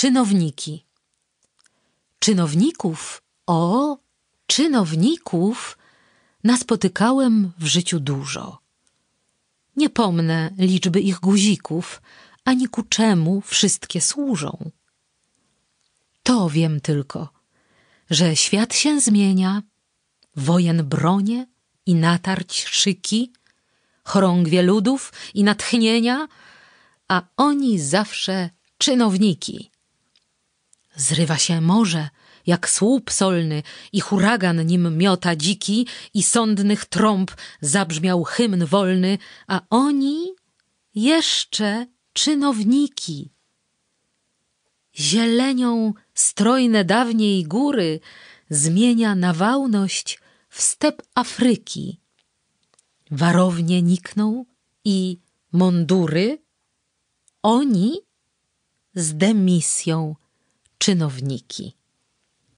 Czynowniki. Czynowników, o, czynowników naspotykałem w życiu dużo. Nie pomnę liczby ich guzików, ani ku czemu wszystkie służą. To wiem tylko, że świat się zmienia, wojen bronie i natarć szyki, chorągwie ludów i natchnienia, a oni zawsze czynowniki. Zrywa się morze, jak słup solny i huragan nim miota dziki i sądnych trąb zabrzmiał hymn wolny, a oni jeszcze czynowniki. Zielenią strojne dawniej góry zmienia nawałność w step Afryki. Warownie nikną i mundury, oni z demisją czynowniki.